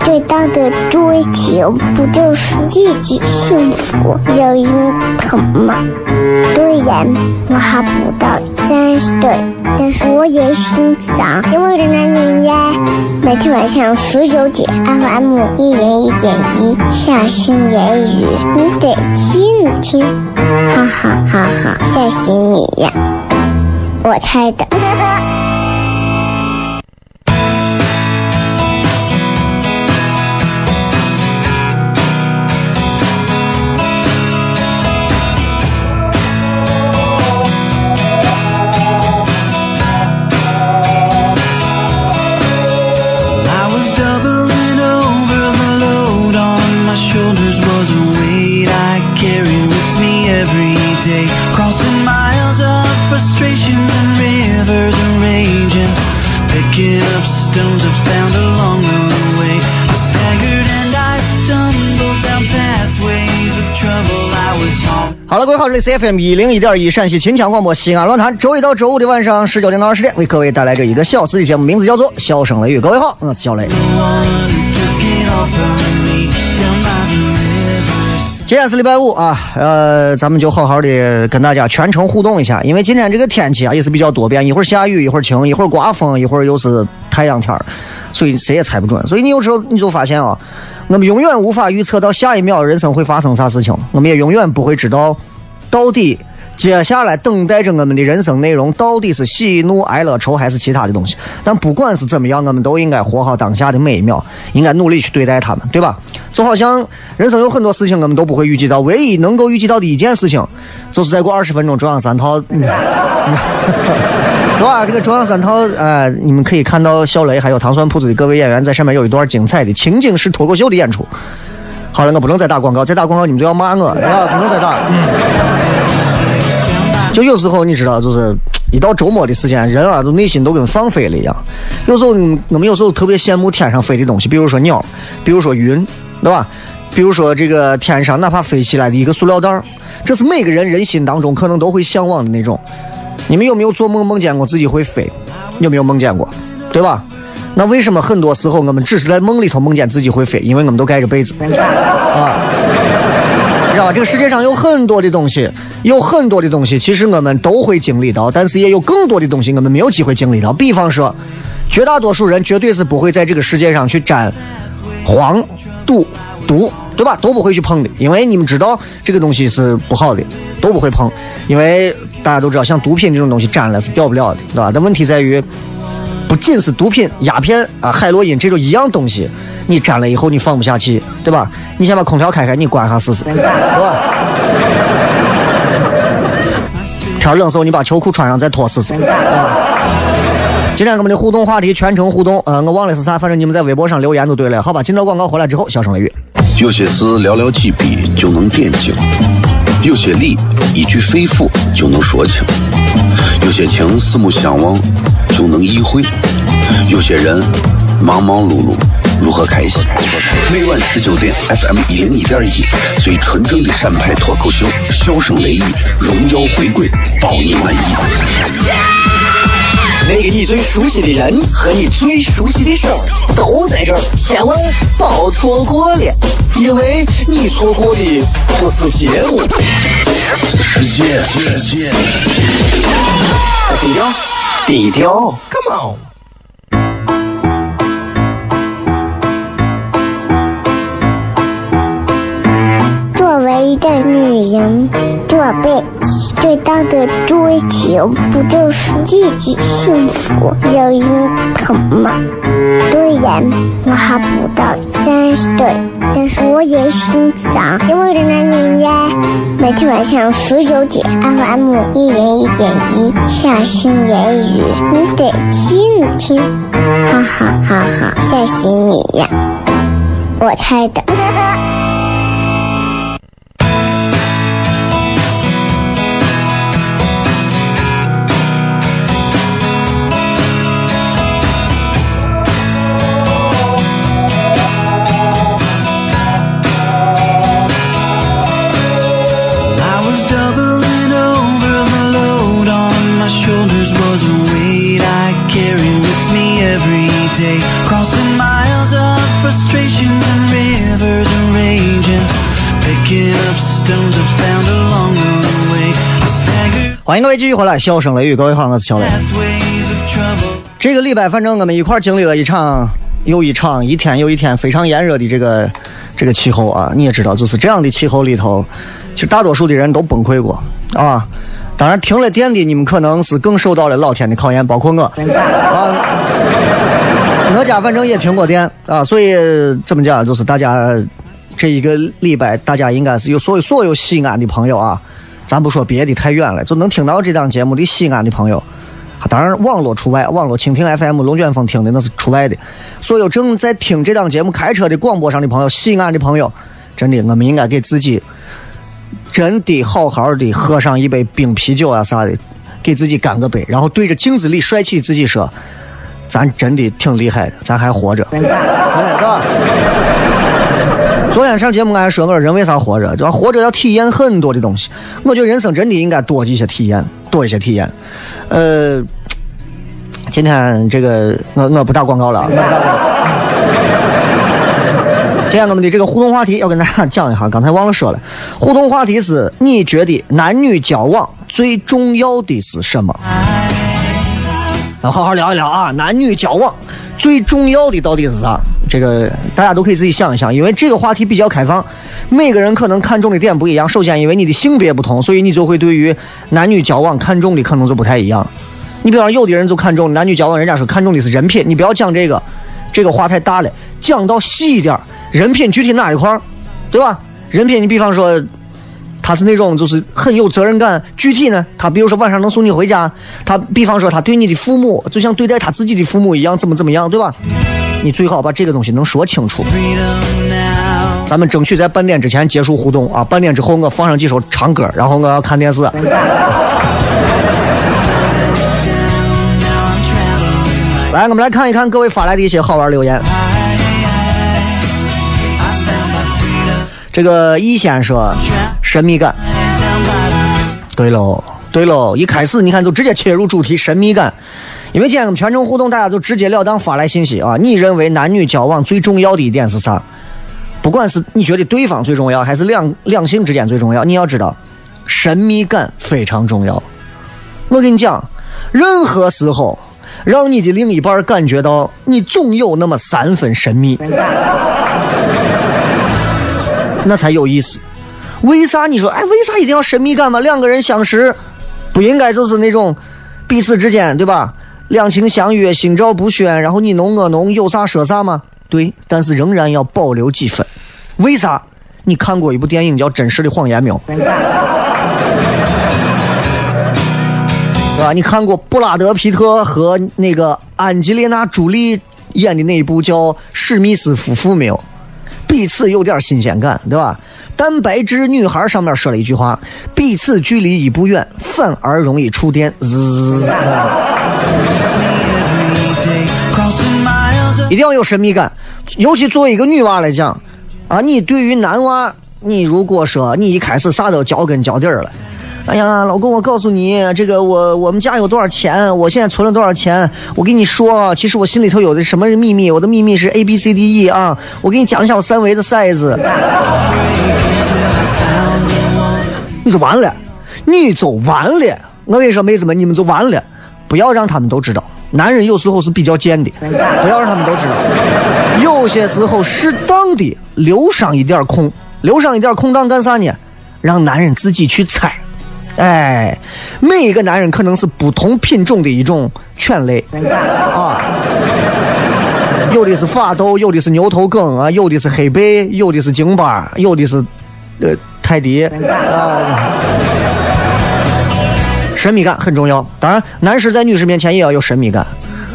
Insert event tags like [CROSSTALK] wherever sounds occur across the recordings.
最大的追求不就是自己幸福、有人疼吗？虽然我还不到三十岁，但是我也心脏因为的男人呀。每天晚上十九点，FM 一人一点一，下心言语，你得听听，哈哈哈哈，吓死你呀！我猜的。这里是 FM 一零一点一陕西秦腔广播西安论坛，周一到周五的晚上十九点到二十点，为各位带来这一个小时的节目，名字叫做《笑声雷雨》。各位好，我是小雷。今天是礼拜五啊，呃，咱们就好好的跟大家全程互动一下，因为今天这个天气啊也是比较多变，一会儿下雨，一会儿晴，一会儿刮风，一会儿又是太阳天儿，所以谁也猜不准。所以你有时候你就发现啊，我们永远无法预测到下一秒人生会发生啥事情，我们也永远不会知道到底接下来等待着我们的人生内容到底是喜怒哀乐愁还是其他的东西。但不管是怎么样，我们都应该活好当下的每一秒，应该努力去对待他们，对吧？就好像人生有很多事情我们都不会预计到，唯一能够预计到的一件事情，就是再过二十分钟中央三套。嗯对吧？这个中央三套，呃，你们可以看到小雷还有糖蒜铺子的各位演员在上面有一段精彩的情景式脱口秀的演出。好了，我不能再打广告，再打广告你们就要骂我，啊，不能再打。就有时候你知道，就是一到周末的时间，人啊，就内心都跟放飞了一样。有时候我们有时候特别羡慕天上飞的东西，比如说鸟，比如说云，对吧？比如说这个天上哪怕飞起来的一个塑料袋儿，这是每个人人心当中可能都会向往的那种。你们有没有做梦梦见过自己会飞？有没有梦见过？对吧？那为什么很多时候我们只是在梦里头梦见自己会飞？因为我们都盖着被子啊。你知道吧？这个世界上有很多的东西，有很多的东西，其实我们都会经历到，但是也有更多的东西我们没有机会经历到。比方说，绝大多数人绝对是不会在这个世界上去沾黄、赌、毒，对吧？都不会去碰的，因为你们知道这个东西是不好的，都不会碰。因为大家都知道，像毒品这种东西沾了是掉不了的，对吧？但问题在于，不仅是毒品、鸦片啊、海洛因这种一样东西，你沾了以后你放不下去，对吧？你先把空调开开，你关下试试，对吧？天冷时候你把秋裤穿上再脱试试。啊今天我们的互动话题全程互动，呃，我忘了是啥，反正你们在微博上留言就对了。好吧，进到广告回来之后，小声雷雨。有些事寥寥几笔就能点睛，有些理一句肺腑就能说清，有些情四目相望就能意会，有些人忙忙碌碌如何开心？每晚十九点，FM 一零一点一，最纯正的陕派脱口秀，笑声雷雨，荣耀回归，包你满意。那个你最熟悉的人和你最熟悉的事儿都在这儿，千万别错过了，因为你错过的不是节目，世界，世界，低调，低调，Come on。作为一个女人，这辈子最大的追求不就是自己幸福、有人疼吗？虽然我还不到三十岁，但是我也心脏因为的男人呀。每天晚上十九点，FM 一零一点一，下心言语，你得听听，哈哈哈哈，吓死你呀！我猜的。欢迎各位继续回来，笑声雷雨，各位好，我是小雷。这个礼拜，反正我们一块经历了一场又一场，一天又一天非常炎热的这个这个气候啊。你也知道，就是这样的气候里头，其实大多数的人都崩溃过啊。当然，停了电的你们可能是更受到了老天的考验，包括我啊。我家反正也停过电啊，所以怎么讲，就是大家这一个礼拜，大家应该是有所有所有西安的朋友啊，咱不说别的太远了，就能听到这档节目的西安的朋友。当然，网络除外，网络蜻蜓 FM、龙卷风听的那是除外的。所有正在听这档节目开车的广播上的朋友，西安的朋友，真的，我们应该给自己真的好好的喝上一杯冰啤酒啊啥的，给自己干个杯，然后对着镜子里帅气自己说：“咱真的挺厉害的，咱还活着，[LAUGHS] 对吧？”昨天上节目俺还说，我说人为啥活着？就活着要体验很多的东西。我觉得人生真的应该多一些体验，多一些体验。呃，今天这个我我不打广告了，今天我们的这个互动话题要跟大家讲一下，刚才忘了说了，互动话题是你觉得男女交往最重要的是什么？咱好好聊一聊啊，男女交往最重要的到底是啥？这个大家都可以自己想一想，因为这个话题比较开放，每个人可能看重的点不一样。首先，因为你的性别不同，所以你就会对于男女交往看重的可能就不太一样。你比方，有的人就看重男女交往，人家说看重的是人品，你不要讲这个，这个话太大了，讲到细一点，人品具体哪一块儿，对吧？人品，你比方说。他是那种就是很有责任感，具体呢，他比如说晚上能送你回家，他比方说他对你的父母就像对待他自己的父母一样，怎么怎么样，对吧？你最好把这个东西能说清楚。咱们争取在半点之前结束互动啊！半点之后我放上几首长歌，然后我要看电视。来，我们来看一看各位发来的一些好玩留言。这个易先说神秘感，对喽，对喽，一开始你看就直接切入主题神秘感，因为今天我们全程互动，大家就直截了当发来信息啊！你认为男女交往最重要的一点是啥？不管是你觉得对方最重要，还是两两性之间最重要，你要知道，神秘感非常重要。我跟你讲，任何时候让你的另一半感觉到你总有那么三分神秘，[LAUGHS] 那才有意思。为啥你说哎？为啥一定要神秘感吗？两个人相识，不应该就是那种彼此之间对吧？两情相悦，心照不宣，然后你侬我侬，有啥说啥吗？对，但是仍然要保留几分。为啥？你看过一部电影叫《真实的谎言》没有？对吧？你看过布拉德皮特和那个安吉丽娜朱莉演的那一部叫《史密斯夫妇》没有？彼此有点新鲜感，对吧？蛋白质女孩上面说了一句话：“彼此距离一不远，反而容易触电。”滋，[LAUGHS] 一定要有神秘感，尤其作为一个女娃来讲，啊，你对于男娃，你如果说你一开始啥都脚跟脚底儿了。哎呀，老公，我告诉你，这个我我们家有多少钱？我现在存了多少钱？我跟你说，其实我心里头有的什么秘密？我的秘密是 A B C D E 啊！我给你讲一下我三维的 size。你就完了，你就完了。我跟你说，妹子们，你们就完了，不要让他们都知道。男人有时候是比较贱的，不要让他们都知道。有些时候适当的留上一点空，留上一点空档干啥呢？让男人自己去猜。哎，每一个男人可能是不同品种的一种犬类啊，有的是法斗，有的是牛头梗啊，有的是黑背，有的是京巴，有的是呃泰迪啊。神秘感很重要，当然，男士在女士面前也要有神秘感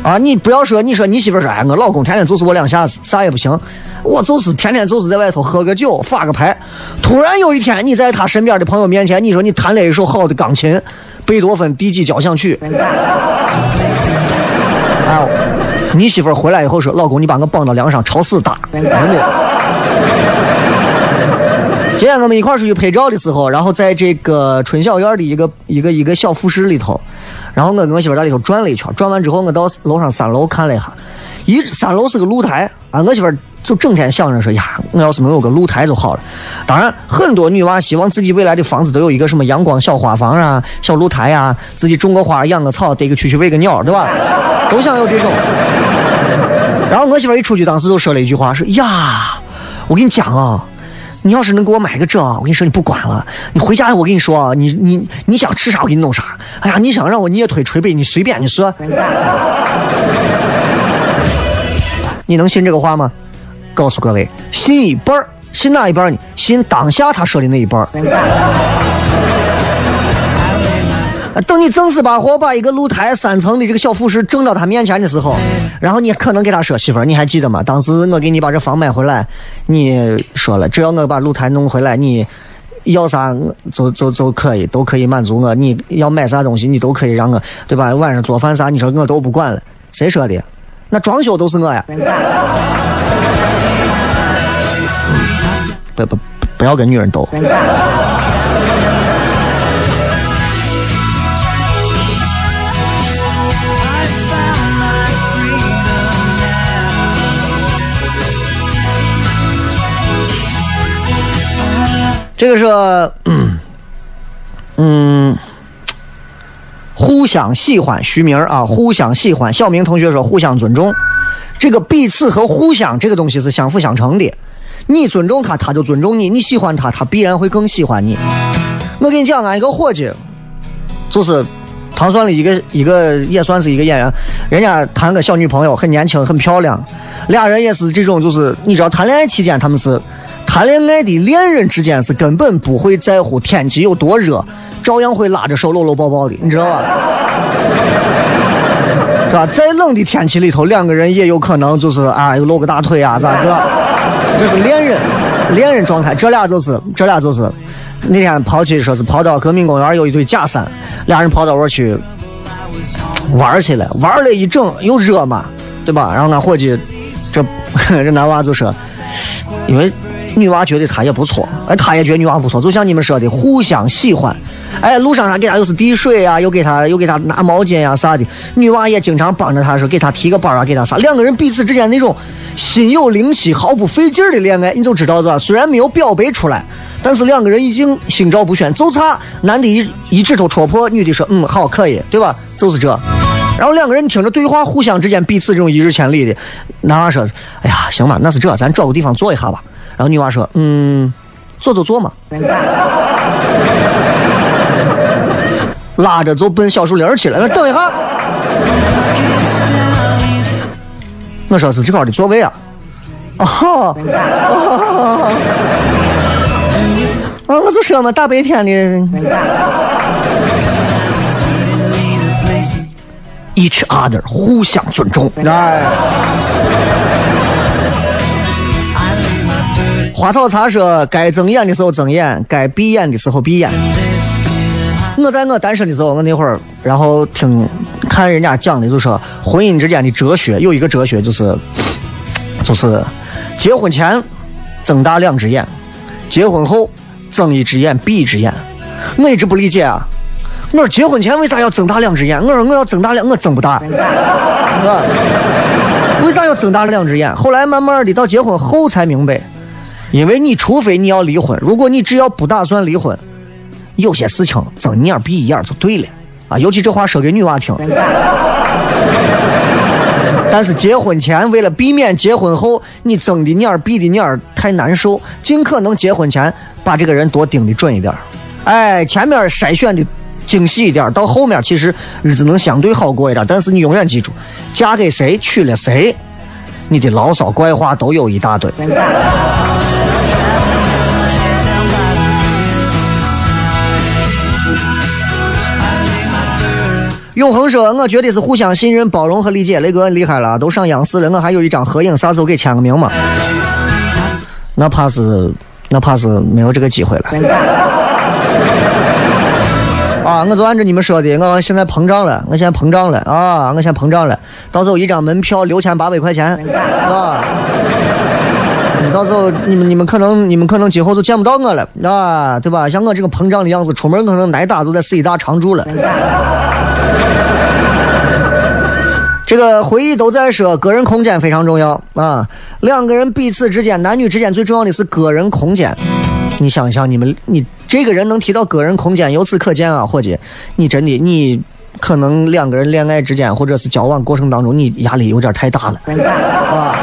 啊！你不要说，你说你媳妇说，哎，我老公天天就是我两下子，啥也不行，我就是天天就是在外头喝个酒，发个牌。突然有一天，你在他身边的朋友面前，你说你弹了一首好的钢琴，贝多芬第几交响曲，哎，你媳妇回来以后说，老公，你把我绑到梁上，朝死打，真的。今天我们一块儿出去拍照的时候，然后在这个春晓苑的一个一个一个小复式里头，然后我跟我媳妇在里头转了一圈，转完之后我到楼上三楼看了一下，一三楼是个露台啊，我媳妇就整天想着说呀，我要是能有个露台就好了。当然，很多女娃希望自己未来的房子都有一个什么阳光小花房啊、小露台呀，自己种个花、养个草、逮个蛐蛐、喂个鸟，对吧？都想有这种。然后我媳妇一出去，当时就说了一句话，说呀，我跟你讲啊。你要是能给我买个这啊，我跟你说你不管了。你回家我跟你说啊，你你你想吃啥我给你弄啥。哎呀，你想让我捏腿捶背，你随便你说。你能信这个话吗？告诉各位，信一半信哪一半呢？信当下他说的那一半等你正式把活把一个露台三层的这个小复式整到他面前的时候，然后你可能给他说：“媳妇儿，你还记得吗？当时我给你把这房买回来，你说了，只要我把露台弄回来，你要啥就就就可以，都可以满足我。你要买啥东西，你都可以让我，对吧？晚上做饭啥，你说我都不管了。谁说的？那装修都是我呀。[LAUGHS] 不不不要跟女人斗。”这个是，嗯，嗯互相喜欢，徐明啊，互相喜欢。小明同学说互相尊重，这个彼此和互相这个东西是相辅相成的。你尊重他，他就尊重你；你喜欢他，他必然会更喜欢你。我跟你讲，俺一个伙计，就是唐算的一个一个也算是一个演员，人家谈个小女朋友，很年轻，很漂亮，俩人也是这种，就是你知道，谈恋爱期间他们是。谈恋爱的恋人之间是根本不会在乎天气有多热，照样会拉着手搂搂抱抱的，你知道吧？[LAUGHS] 是吧？再冷的天气里头，两个人也有可能就是啊，又露个大腿啊，咋着？这是恋人，恋人状态。这俩就是，这俩就是，那天跑去说是跑到革命公园有一对假山，俩人跑到那去玩去了，玩了一整又热嘛，对吧？然后俺伙计，这 [LAUGHS] 这男娃就说，因为。女娃觉得他也不错，哎，他也觉得女娃不错，就像你们说的，互相喜欢。哎，路上啥给他又是递水啊，又给他又给他拿毛巾呀啥的。女娃也经常帮着他说给他提个包啊，给他啥。两个人彼此之间那种心有灵犀、毫不费劲的恋爱，你就知道是吧？虽然没有表白出来，但是两个人已经心照不宣，就差男的一一指头戳破，女的说嗯好可以，对吧？就是这。然后两个人听着对话，互相之间彼此这种一日千里的。男娃说，哎呀，行吧，那是这，咱找个地方坐一下吧。然后女娃说：“嗯，坐就坐嘛。”拉着就奔小树林去了。说：“等一下。”我说：“是这块的座位啊。”哦，啊，我就说嘛，大白天的，each other 互相尊重。花草茶说：“该睁眼的时候睁眼，该闭眼的时候闭眼。”我在我单身的时候，我那会儿，然后听看人家讲的，就说婚姻之间的哲学有一个哲学，就是就是结婚前睁大两只眼，结婚后睁一只眼闭一只眼。我一直不理解啊，我说结婚前为啥要睁大两只眼？我说我要睁大两，我睁不大。为啥要睁大了两只眼？后来慢慢的到结婚后才明白。因为你除非你要离婚，如果你只要不打算离婚，有些事情睁一眼闭一眼就对了啊。尤其这话说给女娃听。[LAUGHS] 但是结婚前为了避免结婚后你睁的眼闭的眼太难受，尽可能结婚前把这个人多盯的准一点。哎，前面筛选的精细一点，到后面其实日子能相对好过一点。但是你永远记住，嫁给谁，娶了谁，你的牢骚怪话都有一大堆。永恒说：“我觉得是互相信任、包容和理解。雷哥厉害了，都上央视了，我还有一张合影，啥时候给签个名嘛？那怕是，那怕是没有这个机会了。[LAUGHS] 啊，我就按照你们说的，我现在膨胀了，我现在膨胀了啊，我现在膨胀了。到时候一张门票六千八百块钱，啊，到时候你们你们可能你们可能今后就见不到我了，啊，对吧？像我这个膨胀的样子，出门可能挨打就在四医大常住了。”这个回忆都在说，个人空间非常重要啊！两个人彼此之间，男女之间最重要的是个人空间。你想一想，你们你这个人能提到个人空间，由此可见啊，伙计，你真的你可能两个人恋爱之间或者是交往过程当中，你压力有点太大了啊！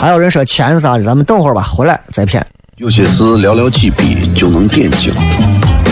还有人说钱啥的，咱们等会儿吧，回来再骗。有些事寥寥几笔就能点睛，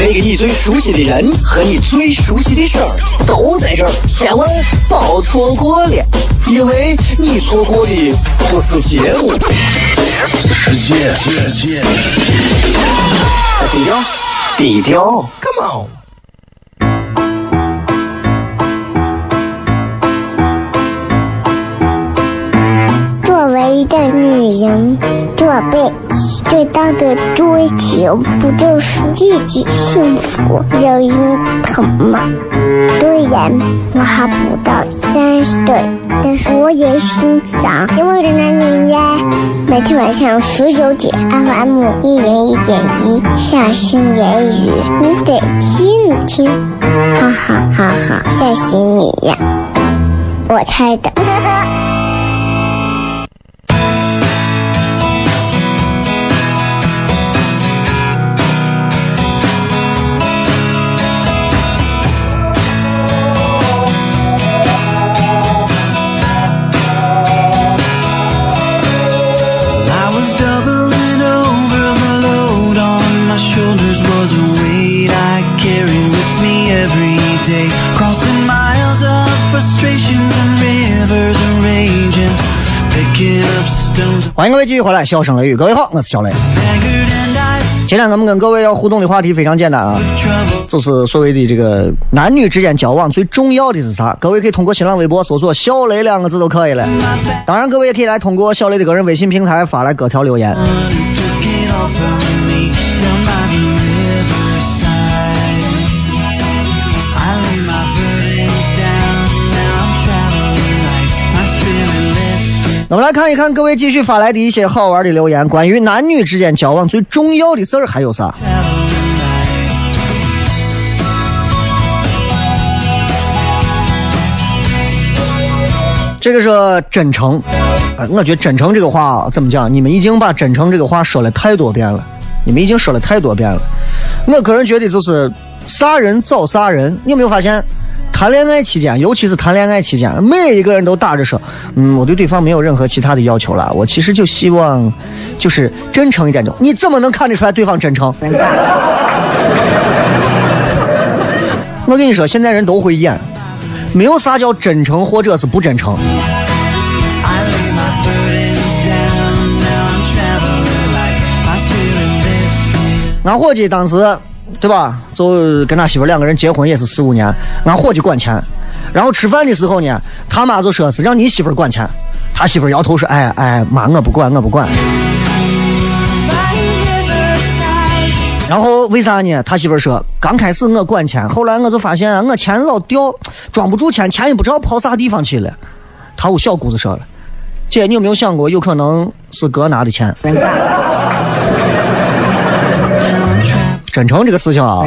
那个你最熟悉的人和你最熟悉的事儿都在这儿，千万别错过了，因为你错过的不是节目，世界，世界，低调，低调，Come on。作为一个女人，这辈子最大的追求不就是自己幸福、有人疼吗？虽然我还不到三十岁，但是我也心脏因为的男人呀。每天晚上十九点，FM 一零一点一，下心言语，你得听听，哈哈哈哈，吓死你呀！我猜的。欢迎各位继续回来，笑声雷雨，各位好，我是小雷。今天咱们跟各位要互动的话题非常简单啊，就是所谓的这个男女之间交往最重要的是啥？各位可以通过新浪微博搜索“小雷”两个字都可以了。当然，各位也可以来通过小雷的个人微信平台发来各条留言。那么来看一看各位继续发来的一些好玩的留言，关于男女之间交往最重要的事儿还有啥？这个是真诚，呃，我觉得真诚这个话怎么讲？你们已经把真诚这个话说了太多遍了，你们已经说了太多遍了。我个人觉得就是啥人找啥人，你有没有发现？谈恋爱期间，尤其是谈恋爱期间，每一个人都打着说，嗯，我对对方没有任何其他的要求了，我其实就希望，就是真诚一点就。你怎么能看得出来对方真诚？[LAUGHS] 我跟你说，现在人都会演，没有啥叫真诚或者是不真诚。I lay my burdens down. Now I'm traveling light. My spirit lifted. 俺伙计当时，对吧？就跟他媳妇两个人结婚也是四五年，俺伙计管钱，然后吃饭的时候呢，他妈就说是让你媳妇管钱，他媳妇摇头说，哎哎妈，我不管，我不管。然后为啥呢？他媳妇说，刚开始我管钱，后来我就发现我钱老掉，装不住钱，钱也不知道跑啥地方去了。他屋小姑子说了，姐，你有没有想过，有可能是哥拿的钱？真诚这个事情啊.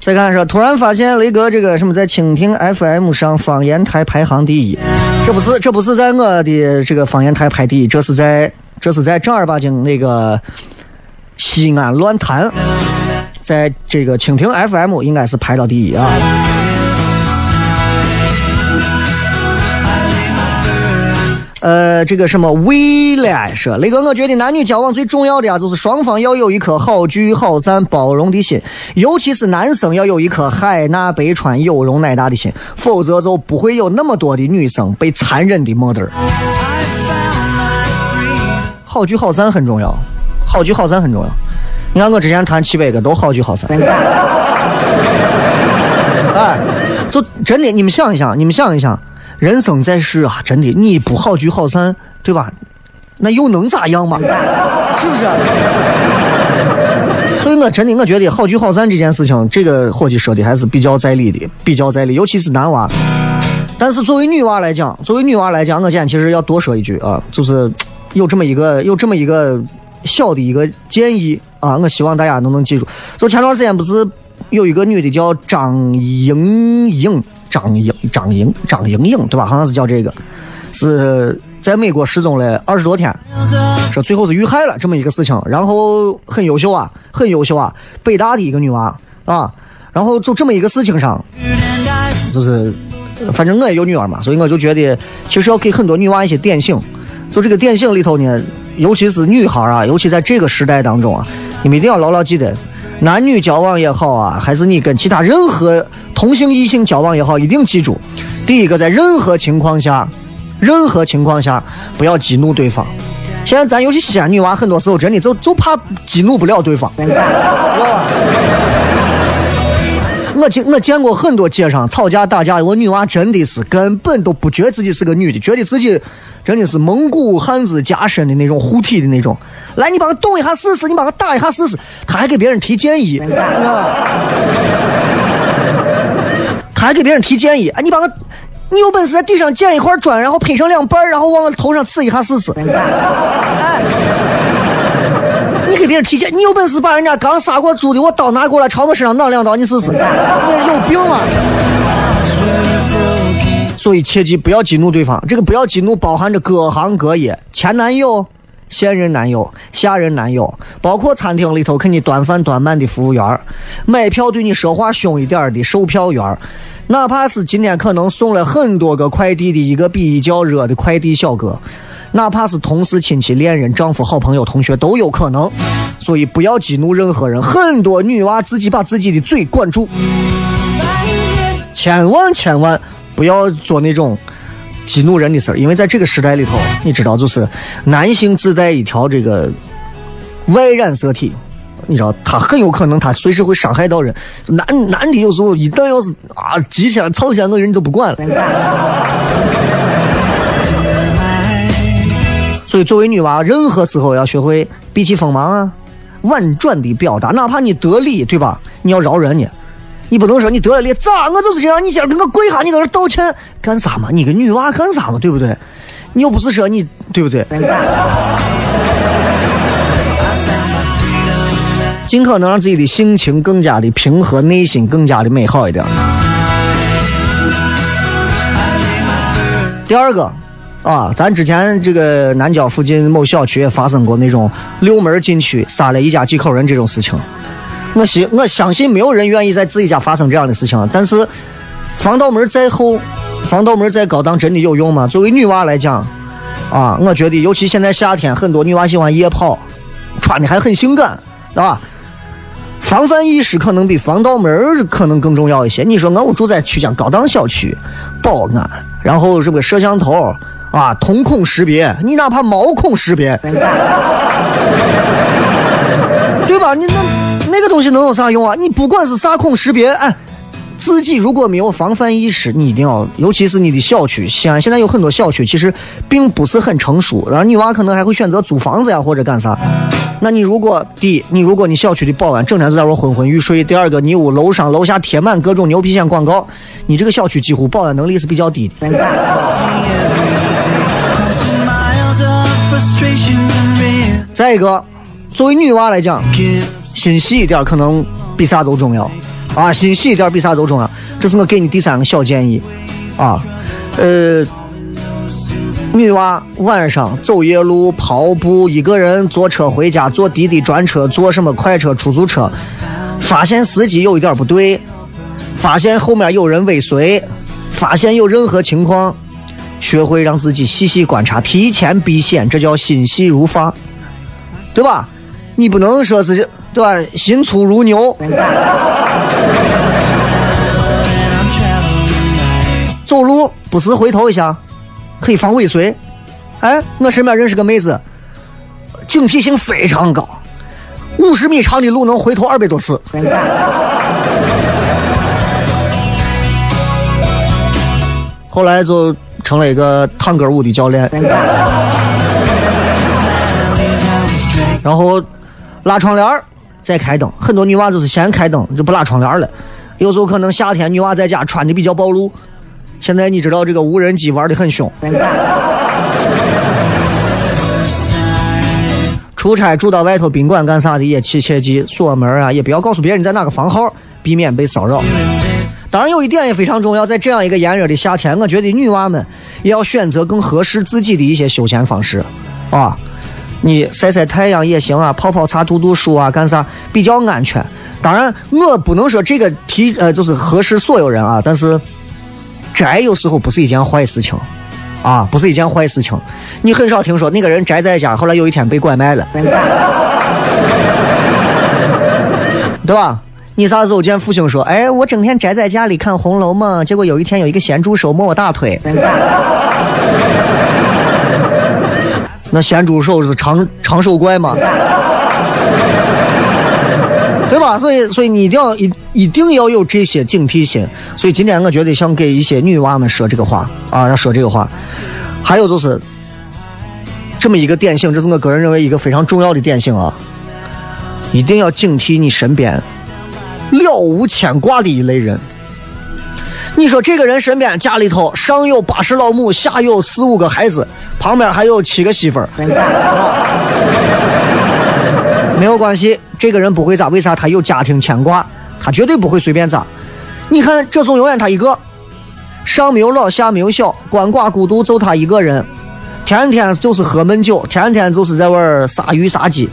再看说，突然发现雷哥这个什么在蜻蜓 FM 上方言台排行第一，这不是这不是在我的这个方言台排第一，这是在这是在正儿八经那个西安乱坛，在这个蜻蜓 FM 应该是排到第一啊。呃，这个什么未来说，雷哥，我觉得男女交往最重要的呀，就是双方要有一颗好聚好散、包容的心，尤其是男生要有一颗海纳百川、有容乃大的心，否则就不会有那么多的女生被残忍的没得儿。好聚好散很重要，好聚好散很重要。你看我之前谈七百个都好聚好散。哎，就真的，你们想一想，你们想一想。人生在世啊，真的，你不好聚好散，对吧？那又能咋样嘛？[LAUGHS] 是不是？所以我真的，我觉得好聚好散这件事情，这个伙计说的还是比较在理的，比较在理。尤其是男娃，但是作为女娃来讲，作为女娃来讲，我今天其实要多说一句啊，就是有这么一个，有这么一个小的一个建议啊，我希望大家都能记住。就前段时间不是有一个女的叫张莹莹。张莹、张莹、张莹莹，对吧？好像是叫这个，是在美国失踪了二十多天，说最后是遇害了这么一个事情。然后很优秀啊，很优秀啊，北大的一个女娃啊。然后就这么一个事情上，就是反正我也有女儿嘛，所以我就觉得其实要给很多女娃一些点醒。就这个点醒里头呢，尤其是女孩啊，尤其在这个时代当中啊，你们一定要牢牢记得。男女交往也好啊，还是你跟其他任何同性异性交往也好，一定记住，第一个，在任何情况下，任何情况下不要激怒对方。现在咱尤其西安女娃，很多时候真的就就怕激怒不了对方。我见我见过很多街上吵架打架的，我女娃真的是根本都不觉得自己是个女的，觉得自己。真的是蒙古汉子加身的那种护体的那种，来，你帮我动一下试试，你帮我打一下试试。他还给别人提建议，他还给别人提建议，哎，你帮我，你有本事在地上捡一块砖，然后劈成两半，然后往我头上刺一下试试。哎，你给别人提建，你有本事把人家刚杀过猪的我刀拿过来，朝我身上挠两刀，你试试。你有病吗？所以切记不要激怒对方，这个不要激怒包含着各行各业，前男友、现任男友、下任男友，包括餐厅里头给你端饭端饭的服务员，买票对你说话凶一点的售票员，哪怕是今天可能送了很多个快递的一个比较热的快递小哥，哪怕是同事、亲戚、恋人、丈夫、好朋友、同学都有可能。所以不要激怒任何人，很多女娃自己把自己的嘴管住，千万千万。不要做那种激怒人的事儿，因为在这个时代里头，你知道，就是男性自带一条这个外染色体，你知道，他很有可能他随时会伤害到人。男男的有时候一旦要是啊急起来、吵起来，那人都不管了。所以，作为女娃，任何时候要学会避其锋芒啊，婉转的表达，哪怕你得理，对吧？你要饶人呢。你不能说你得了理咋？我就是这样。你今儿给我跪下，你搁这道歉干啥嘛？你个女娃干啥嘛？对不对？你又不是说你对不对？尽可能让自己的心情更加的平和，内心更加的美好一点。第二个啊，咱之前这个南郊附近某小区也发生过那种六门进去杀了一家几口人这种事情。我信，我相信没有人愿意在自己家发生这样的事情。但是，防盗门再厚，防盗门再高档，真的有用吗？作为女娃来讲，啊，我觉得，尤其现在夏天，很多女娃喜欢夜跑，穿的还很性感，对吧？防范意识可能比防盗门可能更重要一些。你说，我我住在曲江高档小区，保安，然后是不是摄像头啊，瞳孔识别，你哪怕毛孔识别，对吧？你那。那个东西能有啥用啊？你不管是啥孔识别，哎，自己如果没有防范意识，你一定要，尤其是你的小区，西安现在有很多小区其实并不是很成熟，然后女娃可能还会选择租房子呀或者干啥。那你如果第一，你如果你小区的保安整天都在那昏昏欲睡；第二个，你屋楼上楼下贴满各种牛皮癣广告，你这个小区几乎保安能力是比较低的。[LAUGHS] 再一个，作为女娃来讲。心细一点可能比啥都重要，啊，心细一点比啥都重要。这是我给你第三个小建议啊，呃。女娃晚上走夜路、跑步，一个人坐车回家，坐滴滴专车，坐什么快车、出租车，发现司机有一点不对，发现后面有人尾随，发现有任何情况，学会让自己细细观察，提前避险，这叫心细如发，对吧？你不能说是对吧？心粗如牛。走路不时回头一下。可以防尾随，哎，我身边认识个妹子，警惕性非常高，五十米长的路能回头二百多次。后来就成了一个探戈舞的教练，然后拉窗帘儿再开灯，很多女娃就是先开灯就不拉窗帘了，有时候可能夏天女娃在家穿的比较暴露。现在你知道这个无人机玩的很凶。出差住到外头宾馆干啥的也切切记锁门啊，也不要告诉别人在哪个房号，避免被骚扰。当然有一点也非常重要，在这样一个炎热的夏天，我觉得女娃们也要选择更合适自己的一些休闲方式啊。你晒晒太阳也行啊，泡泡茶、读读书啊，干啥比较安全。当然我不能说这个提呃就是合适所有人啊，但是。宅有时候不是一件坏事情，啊，不是一件坏事情。你很少听说那个人宅在家，后来有一天被拐卖了，对吧？你啥时候见父亲说，哎，我整天宅在家里看《红楼梦》，结果有一天有一个咸猪手摸我大腿，那咸猪手是长长手怪吗？[LAUGHS] 对吧？所以，所以你一定要一一定要有这些警惕心。所以今天我觉得想给一些女娃们说这个话啊，要说这个话。还有就是这么一个点醒，这是我个人认为一个非常重要的点醒啊！一定要警惕你身边了无牵挂的一类人。你说这个人身边家里头上有八十老母，下有四五个孩子，旁边还有七个媳妇儿，没有关系。这个人不会咋？为啥他有家庭牵挂？他绝对不会随便咋。你看，这种永远他一个，上没有老，下没有小，鳏寡孤独就他一个人，天天就是喝闷酒，天天就是在玩杀鱼杀鸡。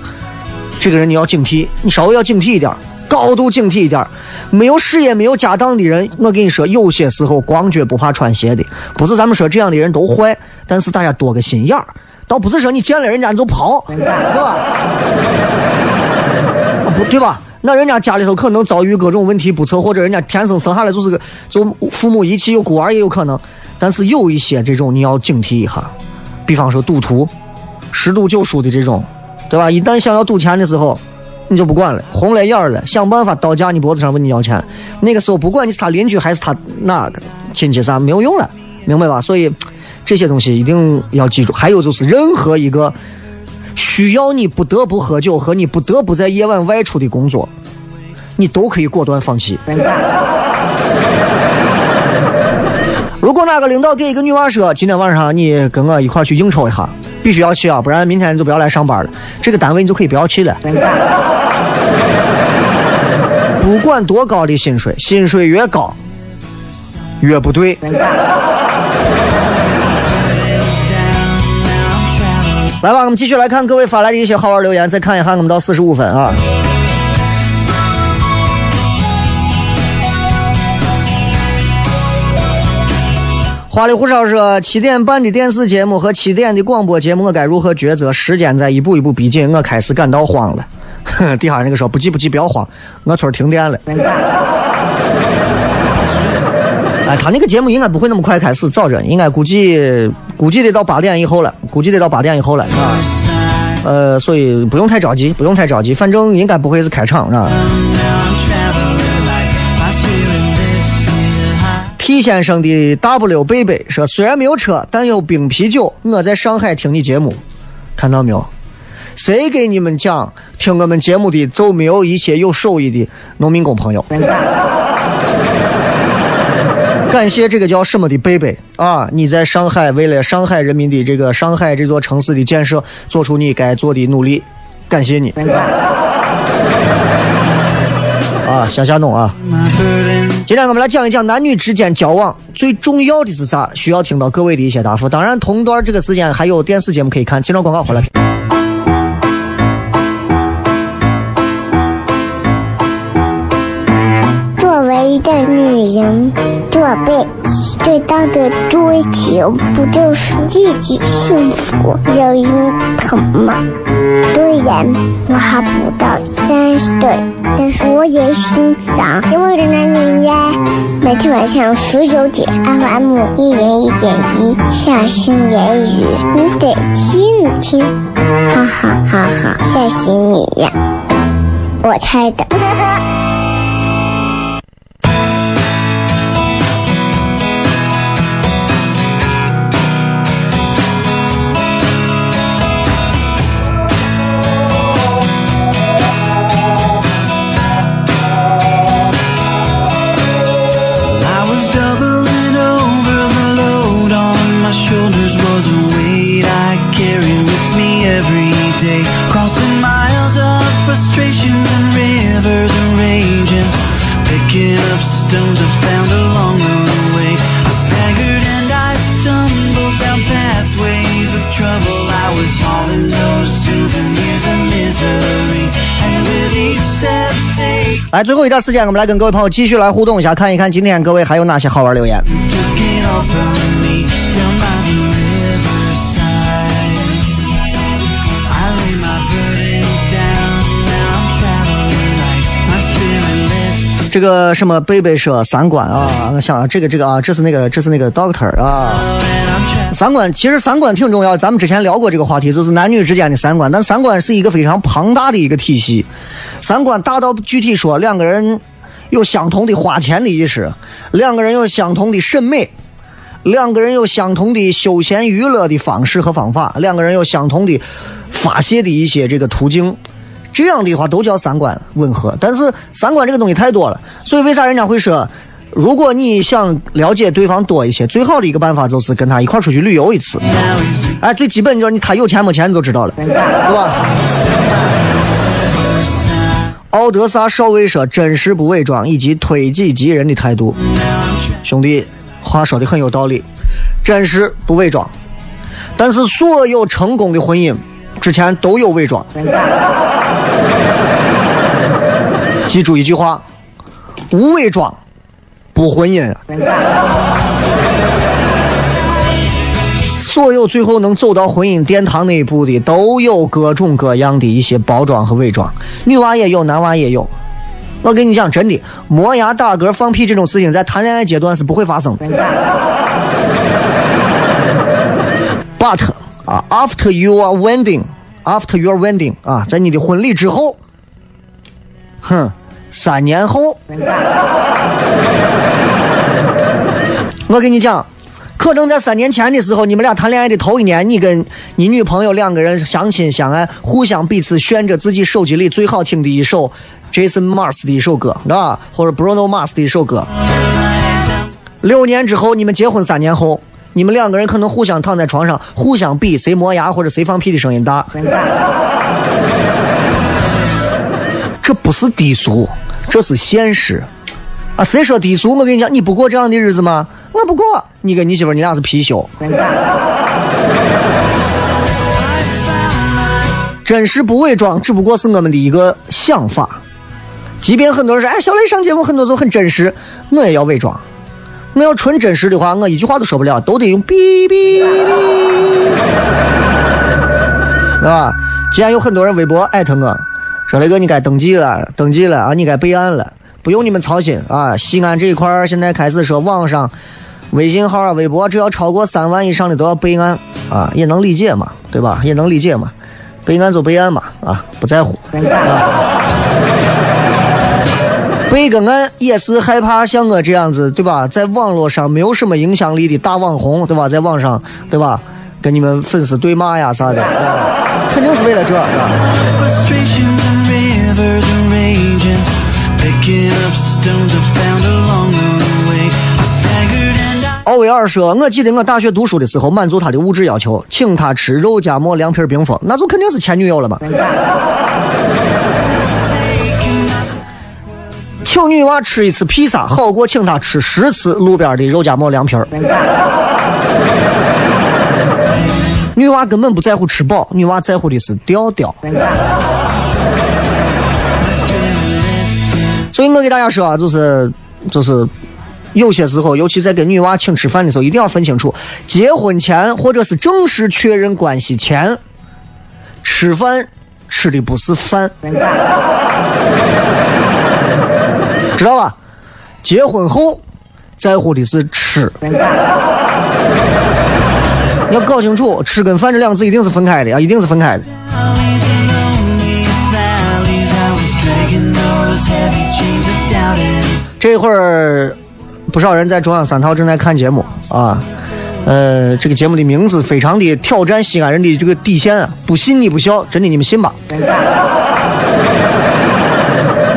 这个人你要警惕，你稍微要警惕一点，高度警惕一点。没有事业、没有家当的人，我跟你说，有些时候光脚不怕穿鞋的。不是咱们说这样的人都坏，但是大家多个心眼儿，倒不是说你见了人家你就跑，对吧？不对吧？那人家家里头可能遭遇各种问题不测，或者人家天生生下来就是个就父母遗弃有孤儿也有可能。但是有一些这种你要警惕一下，比方说赌徒，十赌九输的这种，对吧？一旦想要赌钱的时候，你就不管了，红了眼了，想办法倒架你脖子上问你要钱。那个时候不管你是他邻居还是他哪个亲戚啥，没有用了，明白吧？所以这些东西一定要记住。还有就是任何一个。需要你不得不喝酒和你不得不在夜晚外出的工作，你都可以果断放弃。如果哪个领导给一个女娃说，今天晚上你跟我一块去应酬一下，必须要去啊，不然明天你就不要来上班了。这个单位你就可以不要去了。[LAUGHS] 不管多高的薪水，薪水越高越不对。来吧，我们继续来看各位发来的一些好玩留言，再看一下我们到四十五分啊。花里胡哨说七点半的电视节目和七点的广播节目，我该如何抉择？时间在一步一步逼近，我开始感到慌了。[LAUGHS] 底下那个说不急不急，不要慌，我村停电了。[LAUGHS] 哎，他那个节目应该不会那么快开始，早着，应该估计估计得到八点以后了，估计得到八点以后了，啊。呃，所以不用太着急，不用太着急，反正应该不会是开场，是吧？T 先生的 W 贝贝说：“虽然没有车，但有冰啤酒。我在上海听你节目，看到没有？谁给你们讲听我们节目的就没有一些有手艺的农民工朋友？”感谢这个叫什么的贝贝啊！你在上海为了上海人民的这个上海这座城市的建设做出你该做的努力，感谢你。啊，向下弄啊。今天我们来讲一讲男女之间交往最重要的是啥，需要听到各位的一些答复。当然，同段这个时间还有电视节目可以看。进段广告回来。人这辈子最大的追求不就是自己幸福、有人疼吗？虽然我还不到三十岁，但是我也心脏因为我的男人呀。每天晚上十九点，FM 一人一点一，下心言语，你得听听，哈哈哈哈，吓死你呀！我猜的。最后一点时间，我们来跟各位朋友继续来互动一下，看一看今天各位还有哪些好玩留言。这个什么贝贝说三观啊，我想这个这个啊，这是那个这是那个 doctor 啊。三观其实三观挺重要，咱们之前聊过这个话题，就是男女之间的三观。但三观是一个非常庞大的一个体系，三观大到具体说，两个人有相同的花钱的意识，两个人有相同的审美，两个人有相同的休闲娱乐的方式和方法，两个人有相同的发泄的一些这个途径。这样的话都叫三观吻合，但是三观这个东西太多了，所以为啥人家会说，如果你想了解对方多一些，最好的一个办法就是跟他一块出去旅游一次。哎，最基本就是你他有钱没钱你就知道了，对吧？奥德萨少尉说：“真实不伪装，以及推己及人的态度。”兄弟，话说的很有道理，真实不伪装。但是所有成功的婚姻之前都有伪装。记住一句话：无伪装不婚姻。所有最后能走到婚姻殿堂那一步的，都有各种各样的一些包装和伪装，女娃也有，男娃也有。我跟你讲，真的，磨牙、打嗝、放屁这种事情，在谈恋爱阶段是不会发生的。But 啊，after you are wedding，after your wedding 啊，在你的婚礼之后，哼，三年后，我跟你讲，可能在三年前的时候，你们俩谈恋爱的头一年，你跟你女朋友两个人相亲相爱，互相彼此炫着自己手机里最好听的一首 Jason Mars 的一首歌，知道吧？或者 Bruno Mars 的一首歌。六年之后，你们结婚三年后，你们两个人可能互相躺在床上，互相比谁磨牙或者谁放屁的声音大。[LAUGHS] 这不是低俗，这是现实。啊，谁说低俗？我跟你讲，你不过这样的日子吗？我不过。你跟你媳妇，你俩是貔貅。真实不伪装，只不过是我们的一个想法。即便很多人说，哎，小雷上节目很多时候很真实，我也要伪装。我要纯真实的话，我一句话都说不了，都得用哔哔哔，对吧？既然有很多人微博艾特我，说雷哥你该登记了，登记了啊，你该备案了，不用你们操心啊。西安这一块现在开始说网上微信号啊、微博，只要超过三万以上的都要备案啊，也能理解嘛，对吧？也能理解嘛，备案就备案嘛，啊，不在乎。啊备个案也是害怕像我这样子，对吧？在网络上没有什么影响力的大网红，对吧？在网上，对吧？跟你们粉丝对骂呀啥的，肯定是为了这。啊奥威尔说：“我记得我大学读书的时候，满足他的物质要求，请他吃肉夹馍、凉皮、冰峰，那就肯定是前女友了嘛。”请女娃吃一次披萨，好过请她吃十次路边的肉夹馍凉皮。女娃根本不在乎吃饱，女娃在乎的是调调。所以我给大家说啊，就是就是，有些时候，尤其在跟女娃请吃饭的时候，一定要分清楚，结婚前或者是正式确认关系前，吃饭吃的不是饭，知道吧？结婚后在乎的是吃。要搞清楚，吃跟饭这两个字一定是分开的啊，一定是分开的。这会儿，不少人在中央三套正在看节目啊。呃，这个节目的名字非常的挑战西安人的这个底线啊！不信你不笑，真的你们信吧？[LAUGHS]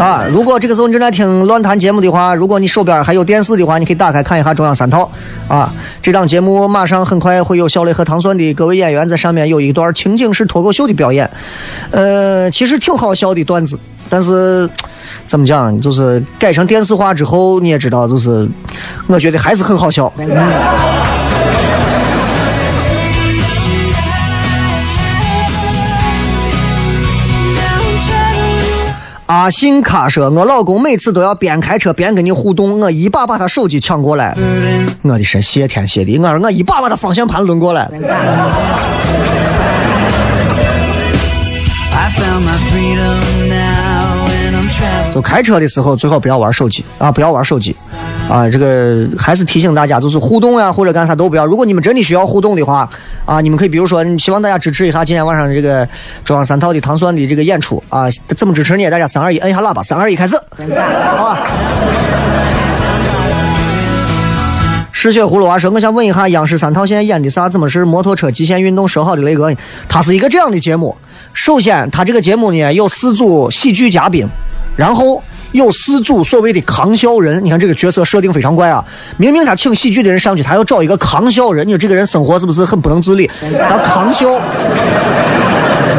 啊，如果这个时候你正在听乱谈节目的话，如果你手边还有电视的话，你可以打开看一下中央三套啊。这档节目马上很快会有小雷和糖蒜的各位演员在上面有一段情景式脱口秀的表演，呃，其实挺好笑的段子，但是怎么讲，就是改成电视化之后，你也知道，就是我觉得还是很好笑。阿信卡说：“我老公每次都要边开车边跟你互动，我一把把他手机抢过来。我的神，谢天谢地！我说我一把把他方向盘抡过来。就开车的时候最好不要玩手机啊，不要玩手机啊。这个还是提醒大家，就是互动呀或者干啥都不要。如果你们真的需要互动的话啊，你们可以比如说，希望大家支持一下今天晚上这个中央三套的糖蒜的这个演出啊。怎么支持呢？大家三二一，摁一下喇叭，三二一，开始，好吧。失血葫芦娃说：“我想问一下，央视三套现在演的啥？怎么是摩托车极限运动说好的雷哥呢？它是一个这样的节目。首先，它这个节目呢有四组喜剧嘉宾，然后有四组所谓的扛笑人。你看这个角色设定非常怪啊！明明他请喜剧的人上去，他要找一个扛笑人。你说这个人生活是不是很不能自理？然后扛笑，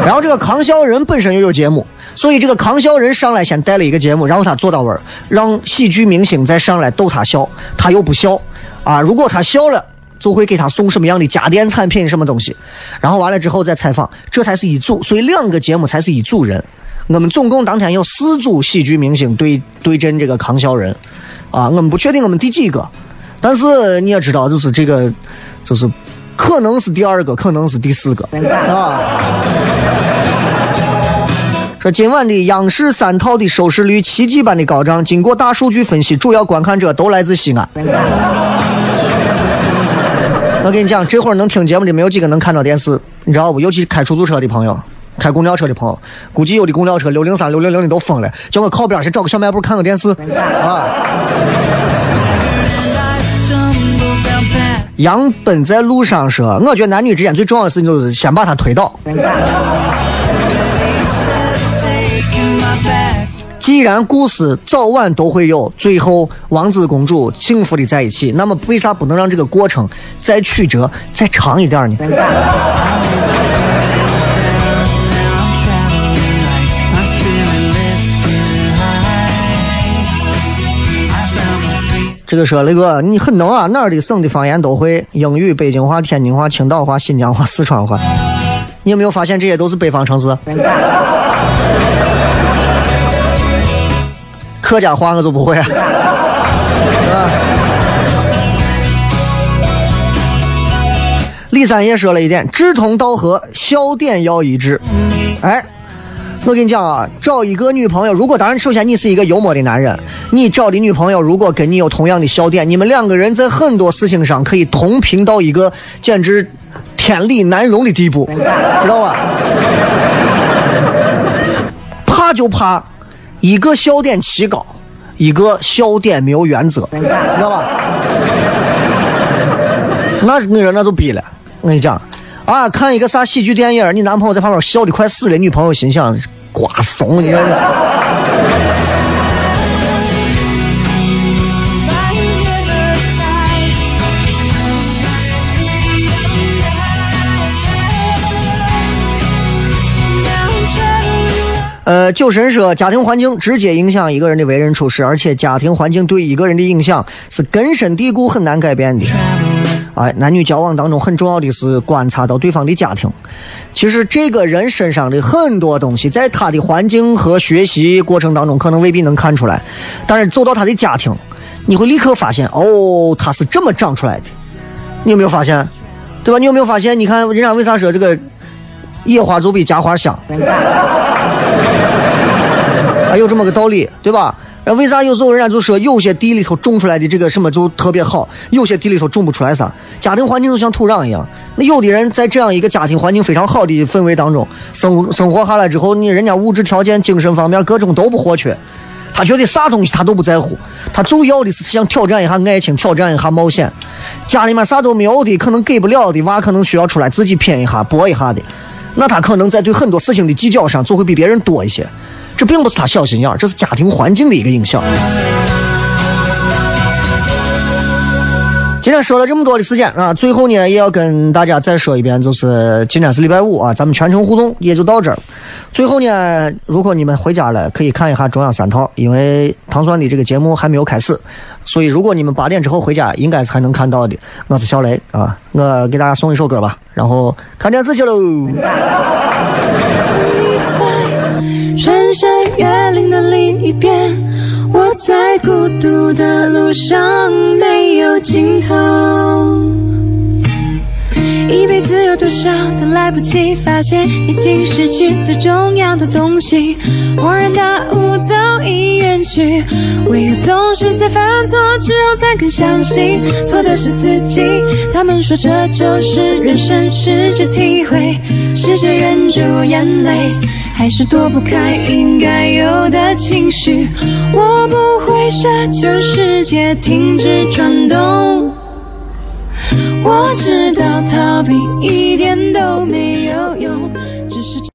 然后这个扛笑人本身又有节目，所以这个扛笑人上来先带了一个节目，然后他坐到位儿，让喜剧明星再上来逗他笑，他又不笑啊。如果他笑了。就会给他送什么样的家电产品什么东西，然后完了之后再采访，这才是一组，所以两个节目才是一组人。我们总共当天有四组喜剧明星对对阵这个康笑人，啊，我们不确定我们第几个，但是你也知道，就是这个，就是可能是第二个，可能是第四个啊。说今晚的央视三套的收视率奇迹般的高涨，经过大数据分析，主要观看者都来自西安。我跟你讲，这会儿能听节目的没有几个能看到电视，你知道不？尤其开出租车的朋友，开公交车的朋友，估计有的公交车六零三、六零零的都疯了，叫我靠边去找个小卖部看个电视啊。杨奔在路上说：“我觉得男女之间最重要的事情就是先把他推倒。既然故事早晚都会有，最后王子公主幸福的在一起，那么为啥不能让这个过程再曲折再长一点呢？”这个说雷哥，你很能啊，哪儿的省的方言都会，英语、北京话、天津话、青岛话、新疆话、四川话。你有没有发现这些都是北方城市？客家话我就不会啊，是吧？李三爷说了一点，志同道合，笑点要一致。哎，我跟你讲啊，找一个女朋友，如果当然，首先你是一个幽默的男人，你找的女朋友如果跟你有同样的笑点，你们两个人在很多事情上可以同频到一个简直天理难容的地步，知道吧？怕就怕一个笑点奇高，一个笑点没有原则，知道吧？那那人那就逼了，我跟你讲。啊，看一个啥喜剧电影，你男朋友在旁边笑的快死了，女朋友心想瓜怂，你这。呃，酒神说，家庭环境直接影响一个人的为人处事，而且家庭环境对一个人的影响是根深蒂固、很难改变的。哎，男女交往当中很重要的是观察到对方的家庭。其实这个人身上的很多东西，在他的环境和学习过程当中，可能未必能看出来，但是走到他的家庭，你会立刻发现，哦，他是这么长出来的。你有没有发现？对吧？你有没有发现？你看人家为啥说这个野花总比家花香？还有这么个道理，对吧？那为啥有时候人家就说有些地里头种出来的这个什么就特别好，有些地里头种不出来啥？家庭环境就像土壤一样。那有的人在这样一个家庭环境非常好的氛围当中生生活下来之后，你人家物质条件、精神方面各种都不活缺，他觉得啥东西他都不在乎，他就要的是想挑战一下爱情，挑战一下冒险。家里面啥都没有的，可能给不了的娃，可能需要出来自己拼一下、搏一下的，那他可能在对很多事情的计较上就会比别人多一些。这并不是他小心眼儿，这是家庭环境的一个影响。今天说了这么多的时间啊，最后呢也要跟大家再说一遍，就是今天是礼拜五啊，咱们全程互动也就到这儿。最后呢，如果你们回家了，可以看一下中央三套，因为唐酸的这个节目还没有开始，所以如果你们八点之后回家，应该是还能看到的。我是小雷啊，我给大家送一首歌吧，然后看电视去喽。[LAUGHS] 翻山越岭的另一边，我在孤独的路上没有尽头。一辈子有多少都来不及发现，已经失去最重要的东西。恍然大悟早已远去，唯有总是在犯错之后才更相信，错的是自己。他们说这就是人生，试着体会，试着忍住眼泪。还是躲不开应该有的情绪，我不会奢求世界停止转动，我知道逃避一点都没有用